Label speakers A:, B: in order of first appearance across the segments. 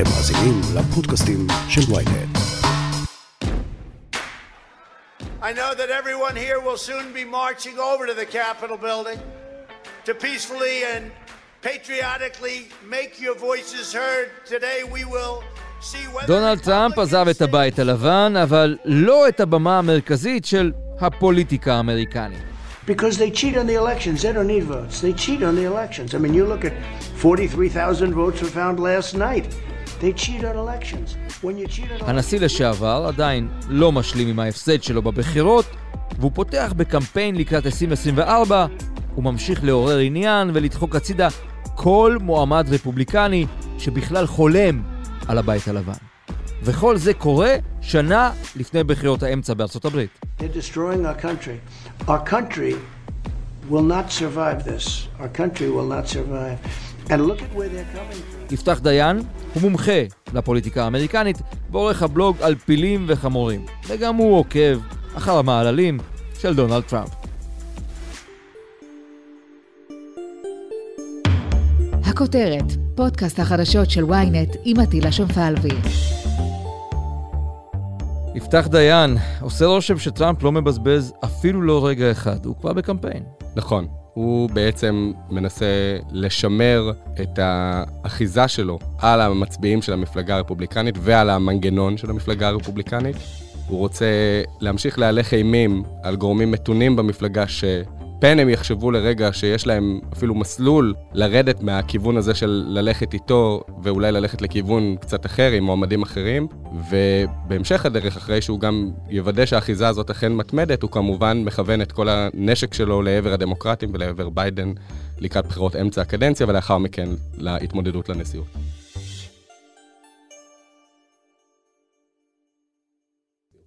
A: אתם מאזינים לפודקאסטים של ויינט.
B: I know that everyone here will soon be marching over to the Capitol building to peacefully and patriotically make your voices heard. Today we will see whether...
C: דונלד טראמפ עזב את הבית הלבן, אבל לא את הבמה המרכזית של הפוליטיקה האמריקנית.
D: Because they cheat on the elections. They don't need votes. They cheat on the elections. I mean, you look at 43,000 votes were found last night.
C: הנשיא לשעבר עדיין לא משלים עם ההפסד שלו בבחירות, והוא פותח בקמפיין לקראת 2024, הוא ממשיך לעורר עניין ולדחוק הצידה כל מועמד רפובליקני שבכלל חולם על הבית הלבן. וכל זה קורה שנה לפני בחירות האמצע בארצות הברית.
D: Will not survive this. Our country will not survive. And look at where they're coming from.
C: יפתח דיין הוא מומחה לפוליטיקה האמריקנית ועורך הבלוג על פילים וחמורים, וגם הוא עוקב אחר המעללים של דונלד טראמפ.
E: הכותרת, פודקאסט החדשות של ynet עם עטילה שומפלבי.
C: יפתח דיין, עושה רושם שטראמפ לא מבזבז אפילו לא רגע אחד, הוא כבר בקמפיין.
F: נכון. הוא בעצם מנסה לשמר את האחיזה שלו על המצביעים של המפלגה הרפובליקנית ועל המנגנון של המפלגה הרפובליקנית. הוא רוצה להמשיך להלך אימים על גורמים מתונים במפלגה ש... פן הם יחשבו לרגע שיש להם אפילו מסלול לרדת מהכיוון הזה של ללכת איתו, ואולי ללכת לכיוון קצת אחר עם מועמדים אחרים. ובהמשך הדרך, אחרי שהוא גם יוודא שהאחיזה הזאת אכן מתמדת, הוא כמובן מכוון את כל הנשק שלו לעבר הדמוקרטים ולעבר ביידן לקראת בחירות אמצע הקדנציה, ולאחר מכן להתמודדות לנשיאות.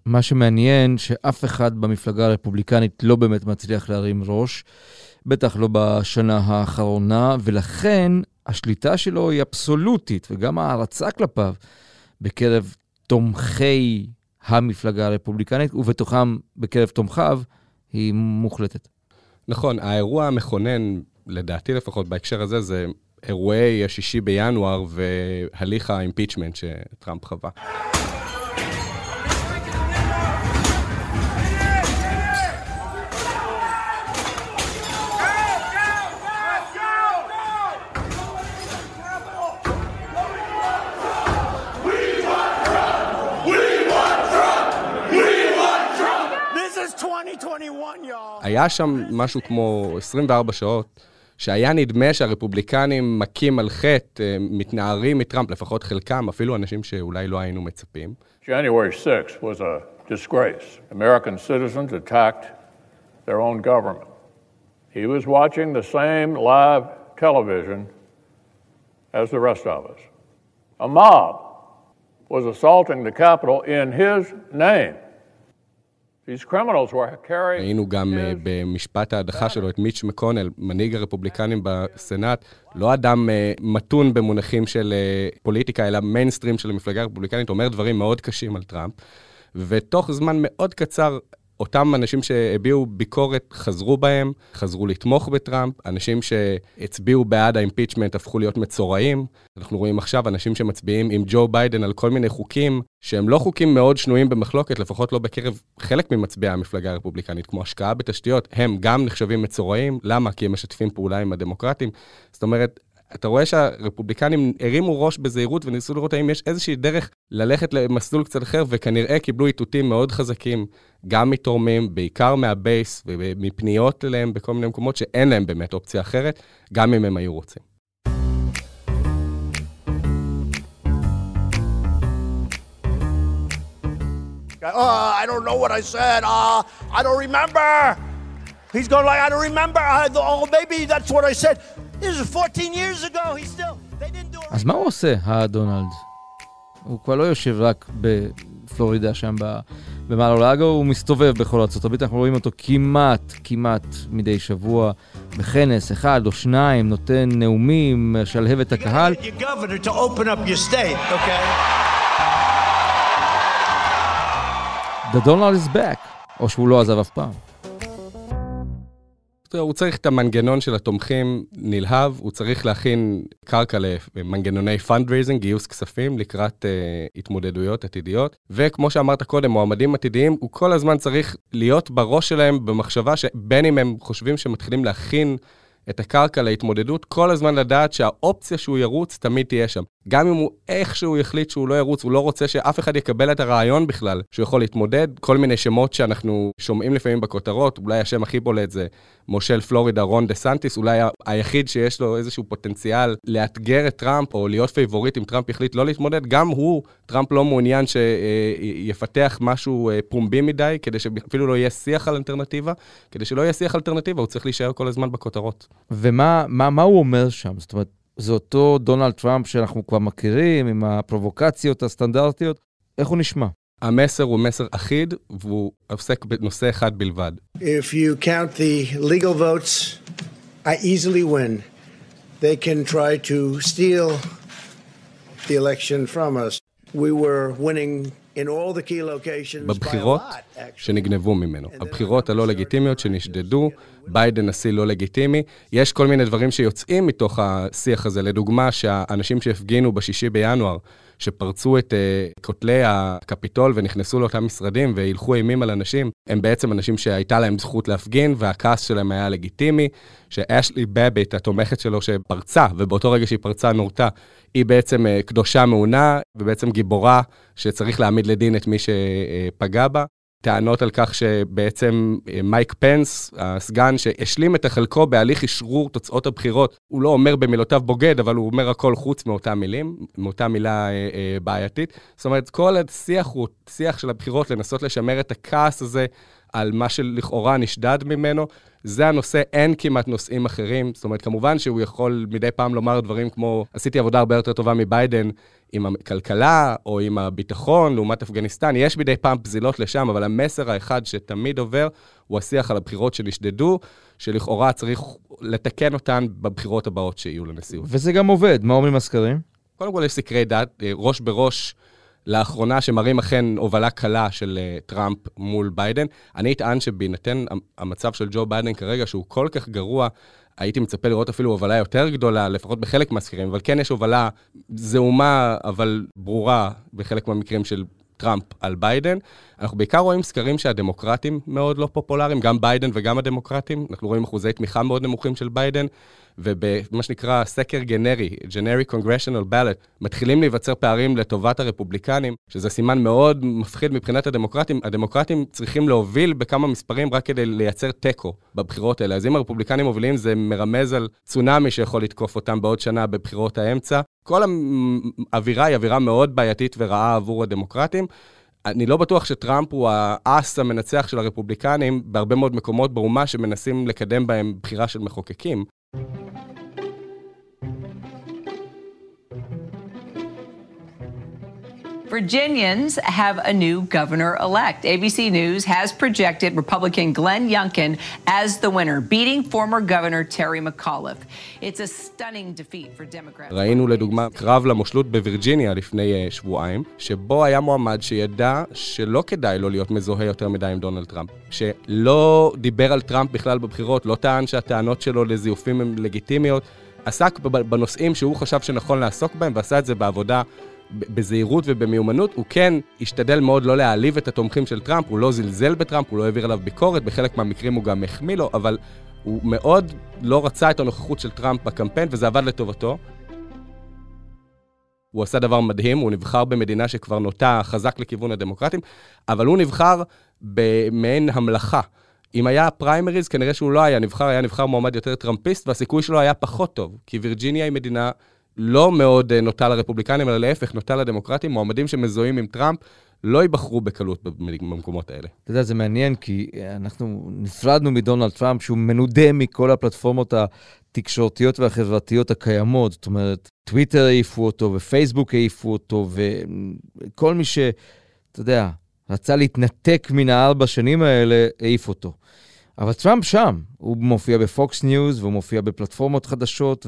C: מה שמעניין שאף אחד במפלגה הרפובליקנית לא באמת מצליח להרים ראש, בטח לא בשנה האחרונה, ולכן השליטה שלו היא אבסולוטית, וגם ההערצה כלפיו בקרב תומכי המפלגה הרפובליקנית, ובתוכם בקרב תומכיו, היא מוחלטת.
F: נכון, האירוע המכונן, לדעתי לפחות בהקשר הזה, זה אירועי השישי בינואר והליך האימפיצ'מנט שטראמפ חווה. היה שם משהו כמו 24 שעות, שהיה נדמה שהרפובליקנים מכים על חטא, אה, מתנערים מטראמפ, לפחות חלקם, אפילו אנשים שאולי לא היינו מצפים.
G: January 6th was a disgrace. American citizens attacked their own government. He was watching the same live television as the rest of us. A mob was assaulting the Capitol in his name.
F: ראינו גם
G: his
F: במשפט ההדחה שלו את מיץ' מקונל, מנהיג הרפובליקנים בסנאט, לא אדם אה, מתון במונחים של אה, פוליטיקה, אלא מיינסטרים של המפלגה הרפובליקנית, אומר דברים מאוד קשים על טראמפ, ותוך זמן מאוד קצר, אותם אנשים שהביעו ביקורת חזרו בהם, חזרו לתמוך בטראמפ, אנשים שהצביעו בעד האימפיצ'מנט הפכו להיות מצורעים. אנחנו רואים עכשיו אנשים שמצביעים עם ג'ו ביידן על כל מיני חוקים, שהם לא חוקים מאוד שנויים במחלוקת, לפחות לא בקרב חלק ממצביעי המפלגה הרפובליקנית, כמו השקעה בתשתיות, הם גם נחשבים מצורעים. למה? כי הם משתפים פעולה עם הדמוקרטים. זאת אומרת, אתה רואה שהרפובליקנים הרימו ראש בזהירות וניסו לראות האם יש איזושהי דרך ללכת למסלול קצת אחר, וכנראה קיבלו איתותים מאוד חזקים, גם מתורמים, בעיקר מהבייס ומפניות אליהם בכל מיני מקומות שאין להם באמת אופציה אחרת, גם אם הם היו רוצים.
B: Oh, remember. He's going like, I don't remember. I, oh, maybe that's what I said. This is 14 years ago. He's still, they didn't do it.
C: אז מה הוא עושה, הדונלד? הוא כבר לא יושב רק בפלורידה שם ב- במרלגו, הוא מסתובב בכל ארצות הברית, אנחנו רואים אותו כמעט, כמעט מדי שבוע בכנס אחד או שניים, נותן נאומים, משלהב את הקהל. The Donald is back, או שהוא לא עזב אף פעם.
F: הוא צריך את המנגנון של התומכים נלהב, הוא צריך להכין קרקע למנגנוני fundraising, גיוס כספים לקראת uh, התמודדויות עתידיות. וכמו שאמרת קודם, מועמדים עתידיים, הוא כל הזמן צריך להיות בראש שלהם במחשבה שבין אם הם חושבים שמתחילים להכין את הקרקע להתמודדות, כל הזמן לדעת שהאופציה שהוא ירוץ תמיד תהיה שם. גם אם הוא איכשהו יחליט שהוא לא ירוץ, הוא לא רוצה שאף אחד יקבל את הרעיון בכלל שהוא יכול להתמודד. כל מיני שמות שאנחנו שומעים לפעמים בכותרות, אולי השם הכי בולט זה מושל פלורידה רון דסנטיס, אולי היחיד שיש לו איזשהו פוטנציאל לאתגר את טראמפ או להיות favorite אם טראמפ יחליט לא להתמודד, גם הוא, טראמפ לא מעוניין שיפתח משהו אה, פומבי מדי, כדי שאפילו לא יהיה שיח על אלטרנטיבה. כדי שלא יהיה שיח אלטרנטיבה, הוא צריך להישאר כל הזמן בכותרות.
C: ומה מה, מה הוא אומר שם? זאת אומרת, זה אותו דונלד טראמפ שאנחנו כבר מכירים, עם הפרובוקציות הסטנדרטיות, איך הוא נשמע?
F: המסר הוא מסר אחיד, והוא עוסק בנושא אחד בלבד.
D: If you count the legal votes, I easily win. They can try to steal the election from us. We were winning
F: בבחירות שנגנבו ממנו, הבחירות הלא לגיטימיות שנשדדו, ביידן נשיא לא לגיטימי, יש כל מיני דברים שיוצאים מתוך השיח הזה. לדוגמה, שהאנשים שהפגינו בשישי בינואר, שפרצו את uh, כותלי הקפיטול ונכנסו לאותם משרדים והילכו אימים על אנשים, הם בעצם אנשים שהייתה להם זכות להפגין והכעס שלהם היה לגיטימי, שאשלי בביט, התומכת שלו שפרצה, ובאותו רגע שהיא פרצה נורתה, היא בעצם uh, קדושה מעונה ובעצם גיבורה שצריך להעמיד לדין את מי שפגע בה. טענות על כך שבעצם אה, מייק פנס, הסגן שהשלים את החלקו בהליך אשרור תוצאות הבחירות, הוא לא אומר במילותיו בוגד, אבל הוא אומר הכל חוץ מאותה מילים, מאותה מילה אה, אה, בעייתית. זאת אומרת, כל השיח הוא שיח של הבחירות לנסות לשמר את הכעס הזה על מה שלכאורה נשדד ממנו. זה הנושא, אין כמעט נושאים אחרים. זאת אומרת, כמובן שהוא יכול מדי פעם לומר דברים כמו, עשיתי עבודה הרבה יותר טובה מביידן עם הכלכלה או עם הביטחון לעומת אפגניסטן. יש מדי פעם פזילות לשם, אבל המסר האחד שתמיד עובר הוא השיח על הבחירות שנשדדו, שלכאורה צריך לתקן אותן בבחירות הבאות שיהיו לנשיאות.
C: וזה גם עובד, מה אומרים הסקרים?
F: קודם כל יש סקרי דת, אה, ראש בראש. לאחרונה שמראים אכן הובלה קלה של uh, טראמפ מול ביידן. אני אטען שבהינתן המצב של ג'ו ביידן כרגע, שהוא כל כך גרוע, הייתי מצפה לראות אפילו הובלה יותר גדולה, לפחות בחלק מהסקרים, אבל כן יש הובלה זעומה, אבל ברורה, בחלק מהמקרים של טראמפ על ביידן. אנחנו בעיקר רואים סקרים שהדמוקרטים מאוד לא פופולריים, גם ביידן וגם הדמוקרטים. אנחנו רואים אחוזי תמיכה מאוד נמוכים של ביידן. ובמה שנקרא סקר גנרי, Generic Congressional Ballot, מתחילים להיווצר פערים לטובת הרפובליקנים, שזה סימן מאוד מפחיד מבחינת הדמוקרטים. הדמוקרטים צריכים להוביל בכמה מספרים רק כדי לייצר תיקו בבחירות האלה. אז אם הרפובליקנים מובילים, זה מרמז על צונאמי שיכול לתקוף אותם בעוד שנה בבחירות האמצע. כל האווירה היא אווירה מאוד בעייתית ורעה עבור הדמוקרטים. אני לא בטוח שטראמפ הוא האס המנצח של הרפובליקנים בהרבה מאוד מקומות באומה שמנסים לקדם בהם בחירה של מחוקקים.
H: Virginians have a new governor elect. ABC News has projected Republican Glenn Youngkin as the winner, beating former Governor Terry McAuliffe. It's a stunning defeat for Democrats.
F: ראינו לדוגמה קרב למושלות בווירג'יניה לפני uh, שבועיים, שבו היה מועמד שידע שלא כדאי לו להיות מזוהה יותר מדי עם דונלד טראמפ, שלא דיבר על טראמפ בכלל בבחירות, לא טען שהטענות שלו לזיופים הן לגיטימיות, עסק בנושאים שהוא חשב שנכון לעסוק בהם ועשה את זה בעבודה בזהירות ובמיומנות, הוא כן השתדל מאוד לא להעליב את התומכים של טראמפ, הוא לא זלזל בטראמפ, הוא לא העביר עליו ביקורת, בחלק מהמקרים הוא גם החמיא לו, אבל הוא מאוד לא רצה את הנוכחות של טראמפ בקמפיין, וזה עבד לטובתו. הוא עשה דבר מדהים, הוא נבחר במדינה שכבר נוטה חזק לכיוון הדמוקרטים, אבל הוא נבחר במעין המלכה. אם היה פריימריז, כנראה שהוא לא היה נבחר, היה נבחר מועמד יותר טראמפיסט, והסיכוי שלו היה פחות טוב, כי וירג'יניה היא מדינה לא מאוד אה, נוטה לרפובליקנים, אלא להפך, נוטה לדמוקרטים. מועמדים שמזוהים עם טראמפ לא ייבחרו בקלות במקומות האלה.
C: אתה יודע, זה מעניין, כי אה, אנחנו נפרדנו מדונלד טראמפ, שהוא מנודה מכל הפלטפורמות התקשורתיות והחברתיות הקיימות. זאת אומרת, טוויטר העיפו אותו, ופייסבוק העיפו אותו, וכל מי ש... אתה יודע, רצה להתנתק מן הארבע שנים האלה, העיף אותו. אבל טראמפ שם, הוא מופיע בפוקס ניוז, והוא מופיע בפלטפורמות חדשות,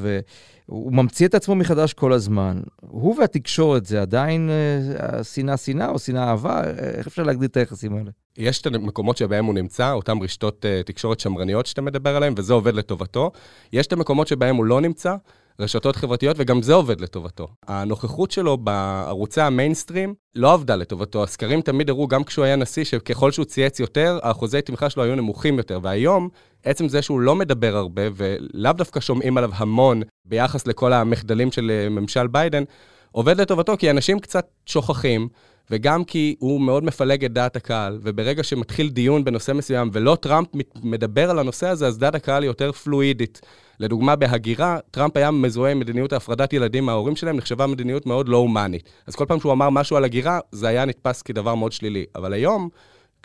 C: והוא ממציא את עצמו מחדש כל הזמן. הוא והתקשורת זה עדיין אה, שנאה שנאה או שנאה אהבה? איך אפשר להגדיר את היחסים האלה?
F: יש את המקומות שבהם הוא נמצא, אותן רשתות uh, תקשורת שמרניות שאתה מדבר עליהן, וזה עובד לטובתו. יש את המקומות שבהם הוא לא נמצא, רשתות חברתיות, וגם זה עובד לטובתו. הנוכחות שלו בערוצי המיינסטרים לא עבדה לטובתו. הסקרים תמיד הראו, גם כשהוא היה נשיא, שככל שהוא צייץ יותר, האחוזי תמיכה שלו היו נמוכים יותר. והיום, עצם זה שהוא לא מדבר הרבה, ולאו דווקא שומעים עליו המון ביחס לכל המחדלים של אה, ממשל ביידן, עובד לטובתו, כי אנשים קצת שוכחים. וגם כי הוא מאוד מפלג את דעת הקהל, וברגע שמתחיל דיון בנושא מסוים ולא טראמפ מדבר על הנושא הזה, אז דעת הקהל היא יותר פלואידית. לדוגמה, בהגירה, טראמפ היה מזוהה עם מדיניות הפרדת ילדים מההורים שלהם, נחשבה מדיניות מאוד לא הומנית. אז כל פעם שהוא אמר משהו על הגירה, זה היה נתפס כדבר מאוד שלילי. אבל היום,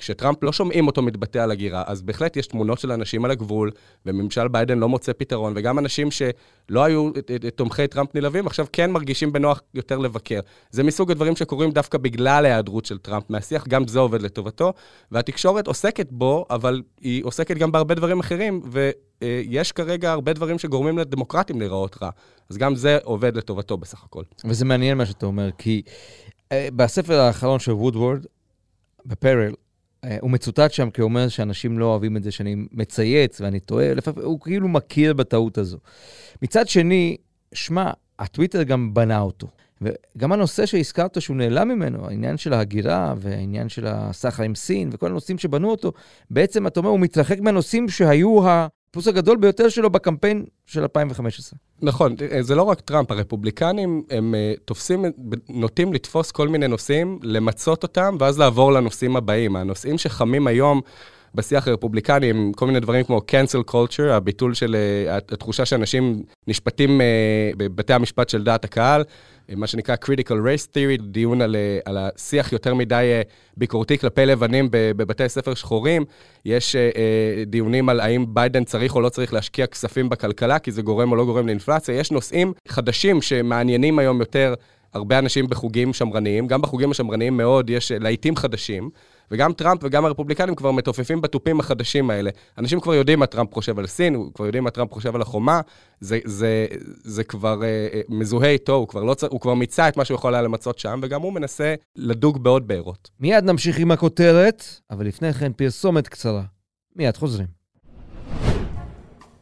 F: כשטראמפ לא שומעים אותו מתבטא על הגירה, אז בהחלט יש תמונות של אנשים על הגבול, וממשל ביידן לא מוצא פתרון, וגם אנשים שלא היו תומכי טראמפ נלהבים, עכשיו כן מרגישים בנוח יותר לבקר. זה מסוג הדברים שקורים דווקא בגלל ההיעדרות של טראמפ מהשיח, גם זה עובד לטובתו, והתקשורת עוסקת בו, אבל היא עוסקת גם בהרבה דברים אחרים, ויש כרגע הרבה דברים שגורמים לדמוקרטים להיראות רע. אז גם זה עובד לטובתו בסך הכל.
C: וזה מעניין מה שאתה אומר, כי אה, בספר האחרון של וודוורד, בפרל, הוא מצוטט שם כי הוא אומר שאנשים לא אוהבים את זה שאני מצייץ ואני טועה, לפעמים הוא כאילו מכיר בטעות הזו. מצד שני, שמע, הטוויטר גם בנה אותו. וגם הנושא שהזכרת שהוא נעלם ממנו, העניין של ההגירה והעניין של הסחר עם סין וכל הנושאים שבנו אותו, בעצם אתה אומר, הוא מתרחק מהנושאים שהיו הטיפוס הגדול ביותר שלו בקמפיין של 2015.
F: נכון, זה לא רק טראמפ, הרפובליקנים הם uh, תופסים, נוטים לתפוס כל מיני נושאים, למצות אותם, ואז לעבור לנושאים הבאים. הנושאים שחמים היום... בשיח הרפובליקני הם כל מיני דברים כמו cancel culture, הביטול של uh, התחושה שאנשים נשפטים בבתי המשפט של דעת הקהל, מה שנקרא critical race theory, דיון על, אה, על השיח יותר מדי אה, ביקורתי כלפי לבנים בבתי ספר שחורים. יש אה, דיונים על האם ביידן צריך או לא צריך להשקיע כספים בכלכלה, כי זה גורם או לא גורם לאינפלציה. יש נושאים חדשים שמעניינים היום יותר הרבה אנשים בחוגים שמרניים. גם בחוגים השמרניים מאוד יש להיטים חדשים. וגם טראמפ וגם הרפובליקנים כבר מתופפים בתופים החדשים האלה. אנשים כבר יודעים מה טראמפ חושב על סין, כבר יודעים מה טראמפ חושב על החומה, זה, זה, זה כבר אה, אה, מזוהה איתו, הוא כבר, לא, הוא כבר מיצה את מה שהוא יכול היה למצות שם, וגם הוא מנסה לדוג בעוד בארות.
C: מיד נמשיך עם הכותרת, אבל לפני כן פרסומת קצרה. מיד חוזרים.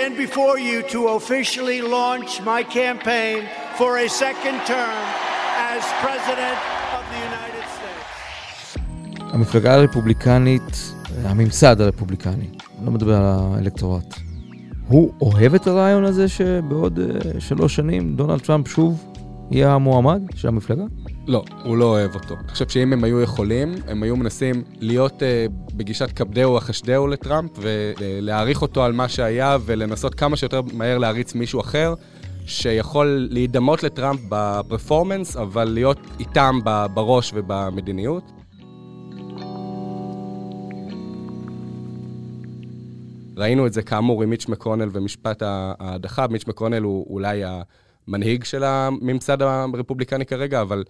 B: Stand before you to officially launch my campaign for a second term as President of the United States.
C: המפלגה הרפובליקנית, הממסד הרפובליקני, לא מדבר על האלקטורט, הוא אוהב את הרעיון הזה שבעוד uh, שלוש שנים דונלד טראמפ שוב יהיה המועמד של המפלגה?
F: לא, הוא לא אוהב אותו. אני חושב שאם הם היו יכולים, הם היו מנסים להיות uh, בגישת כבדהו אחשדהו לטראמפ, ולהעריך אותו על מה שהיה, ולנסות כמה שיותר מהר להריץ מישהו אחר, שיכול להידמות לטראמפ בפרפורמנס, אבל להיות איתם בראש ובמדיניות. ראינו את זה כאמור עם מיץ' מקונל ומשפט ההדחה. מיץ' מקונל הוא אולי המנהיג של הממסד הרפובליקני כרגע, אבל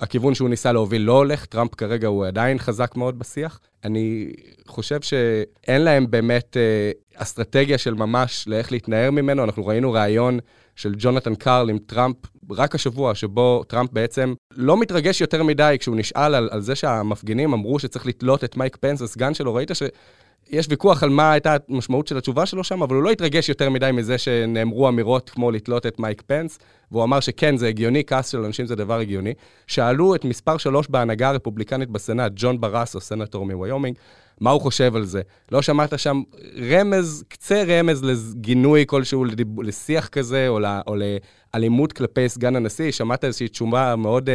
F: הכיוון שהוא ניסה להוביל לא הולך, טראמפ כרגע הוא עדיין חזק מאוד בשיח. אני חושב שאין להם באמת אה, אסטרטגיה של ממש לאיך להתנער ממנו. אנחנו ראינו ראיון של ג'ונתן קארל עם טראמפ רק השבוע, שבו טראמפ בעצם לא מתרגש יותר מדי כשהוא נשאל על, על זה שהמפגינים אמרו שצריך לתלות את מייק פנס, הסגן שלו. ראית ש... יש ויכוח על מה הייתה המשמעות של התשובה שלו שם, אבל הוא לא התרגש יותר מדי מזה שנאמרו אמירות כמו לתלות את מייק פנס. והוא אמר שכן, זה הגיוני, כעס של אנשים זה דבר הגיוני. שאלו את מספר שלוש בהנהגה הרפובליקנית בסנאט, ג'ון ברסו, סנטור מוויומינג, מה הוא חושב על זה. לא שמעת שם רמז, קצה רמז לגינוי כלשהו, לשיח כזה, או, לא, או לאלימות כלפי סגן הנשיא. שמעת איזושהי תשובה מאוד uh,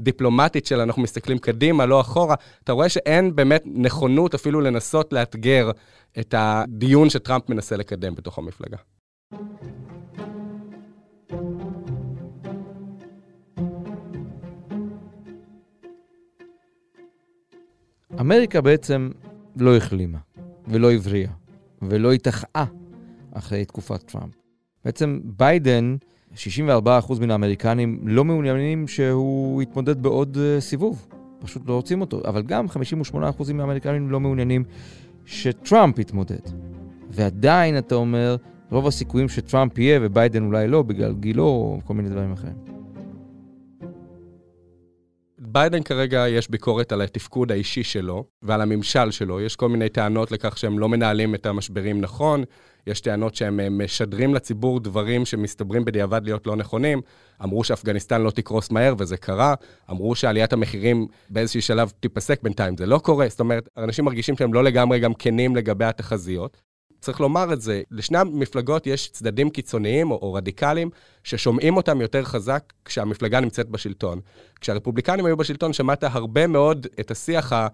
F: דיפלומטית של אנחנו מסתכלים קדימה, לא אחורה. אתה רואה שאין באמת נכונות אפילו לנסות לאתגר את הדיון שטראמפ מנסה לקדם בתוך המפלגה.
C: אמריקה בעצם לא החלימה, ולא הבריאה, ולא התאחאה אחרי תקופת טראמפ. בעצם ביידן, 64% מן האמריקנים לא מעוניינים שהוא יתמודד בעוד uh, סיבוב. פשוט לא רוצים אותו. אבל גם 58% מהאמריקנים לא מעוניינים שטראמפ יתמודד. ועדיין, אתה אומר, רוב הסיכויים שטראמפ יהיה וביידן אולי לא, בגלל גילו או כל מיני דברים אחרים.
F: ביידן כרגע יש ביקורת על התפקוד האישי שלו ועל הממשל שלו. יש כל מיני טענות לכך שהם לא מנהלים את המשברים נכון, יש טענות שהם אה, משדרים לציבור דברים שמסתברים בדיעבד להיות לא נכונים. אמרו שאפגניסטן לא תקרוס מהר, וזה קרה. אמרו שעליית המחירים באיזשהו שלב תיפסק בינתיים, זה לא קורה. זאת אומרת, אנשים מרגישים שהם לא לגמרי גם כנים לגבי התחזיות. צריך לומר את זה, לשני המפלגות יש צדדים קיצוניים או, או רדיקליים ששומעים אותם יותר חזק כשהמפלגה נמצאת בשלטון. כשהרפובליקנים היו בשלטון, שמעת הרבה מאוד את השיח ה...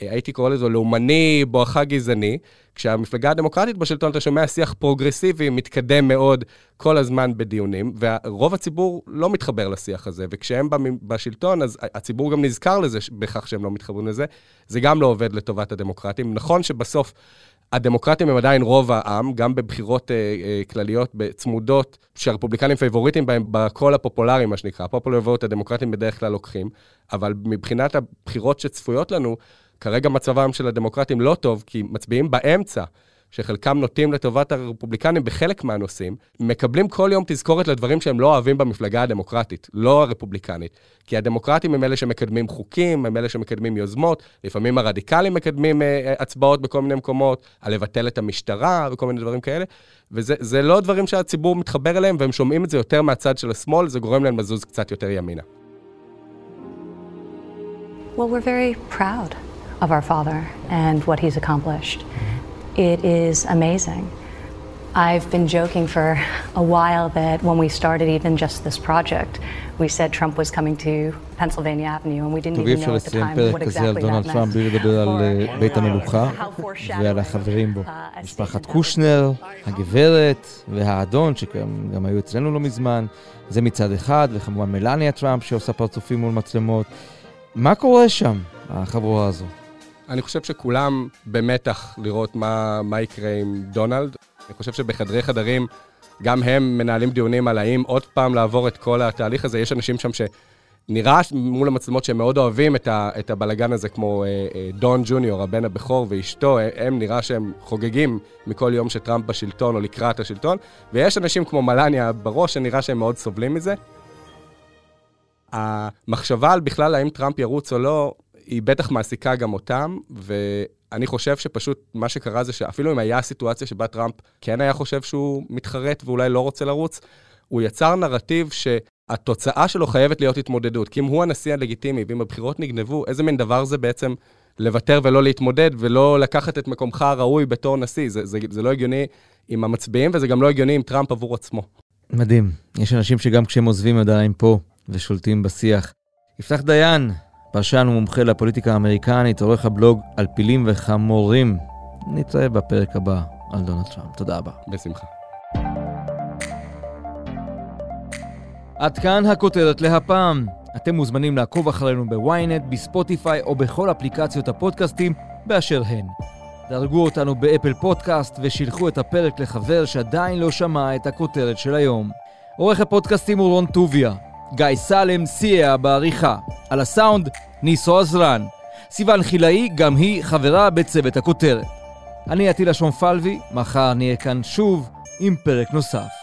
F: הייתי קורא לזה לאומני, בואכה גזעני. כשהמפלגה הדמוקרטית בשלטון, אתה שומע שיח פרוגרסיבי, מתקדם מאוד כל הזמן בדיונים, ורוב הציבור לא מתחבר לשיח הזה, וכשהם בשלטון, אז הציבור גם מתנגד לזה, בכך שהם לא מתחברים לזה. זה גם לא עובד לטובת הדמוקרטים. נכון שבסוף הדמוקרטים הם עדיין רוב העם, גם בבחירות אה, אה, כלליות צמודות, שהרפובליקנים פייבוריטים בהם בקול הפופולרי, מה שנקרא. ה popular vote הדמוקרטים בדרך כלל לוקחים, אבל מבחינת הבחירות שצפויות לנו, כרגע מצבם של הדמוקרטים לא טוב, כי מצביעים באמצע. שחלקם נוטים לטובת הרפובליקנים בחלק מהנושאים, מקבלים כל יום תזכורת לדברים שהם לא אוהבים במפלגה הדמוקרטית, לא הרפובליקנית. כי הדמוקרטים הם אלה שמקדמים חוקים, הם אלה שמקדמים יוזמות, לפעמים הרדיקלים מקדמים uh, הצבעות בכל מיני מקומות, על לבטל את המשטרה וכל מיני דברים כאלה, וזה לא דברים שהציבור מתחבר אליהם, והם שומעים את זה יותר מהצד של השמאל, זה גורם להם לזוז קצת יותר ימינה.
I: Well, we're very proud of our father and what he's accomplished. It is amazing. I've been joking for a while that when we started even just this project, we said Trump was coming to Pennsylvania Avenue, and we didn't even know at the time what exactly that meant. בלי לדבר על בית המלוכה
C: ועל החברים בו. משפחת קושנר, הגברת והאדון, שגם היו אצלנו לא מזמן, זה מצד אחד, וכמובן מלניה טראמפ שעושה פרצופים מול מצלמות. מה קורה שם, החבורה הזו?
F: אני חושב שכולם במתח לראות מה, מה יקרה עם דונלד. אני חושב שבחדרי חדרים, גם הם מנהלים דיונים על האם עוד פעם לעבור את כל התהליך הזה. יש אנשים שם שנראה מול המצלמות שהם מאוד אוהבים את, ה, את הבלגן הזה, כמו אה, אה, דון ג'וניור, הבן הבכור ואשתו, הם נראה שהם חוגגים מכל יום שטראמפ בשלטון או לקראת השלטון, ויש אנשים כמו מלניה בראש שנראה שהם מאוד סובלים מזה. המחשבה על בכלל האם טראמפ ירוץ או לא, היא בטח מעסיקה גם אותם, ואני חושב שפשוט מה שקרה זה שאפילו אם היה סיטואציה שבה טראמפ כן היה חושב שהוא מתחרט ואולי לא רוצה לרוץ, הוא יצר נרטיב שהתוצאה שלו חייבת להיות התמודדות. כי אם הוא הנשיא הלגיטימי ואם הבחירות נגנבו, איזה מין דבר זה בעצם לוותר ולא להתמודד ולא לקחת את מקומך הראוי בתור נשיא? זה, זה, זה לא הגיוני עם המצביעים וזה גם לא הגיוני עם טראמפ עבור עצמו.
C: מדהים. יש אנשים שגם כשהם עוזבים עדיין פה ושולטים בשיח. יפתח דיין, פרשן ומומחה לפוליטיקה האמריקנית, עורך הבלוג על פילים וחמורים. נתראה בפרק הבא על דונלד טראמפ. תודה רבה.
F: בשמחה.
C: עד כאן הכותרת להפעם. אתם מוזמנים לעקוב אחרינו בוויינט, בספוטיפיי או בכל אפליקציות הפודקאסטים באשר הן. דרגו אותנו באפל פודקאסט ושילחו את הפרק לחבר שעדיין לא שמע את הכותרת של היום. עורך הפודקאסטים הוא רון טוביה. גיא סלם סייע בעריכה. על הסאונד, ניסו עזרן. סיוון חילאי, גם היא חברה בצוות הכותרת. אני עטילה שומפלבי, מחר נהיה כאן שוב עם פרק נוסף.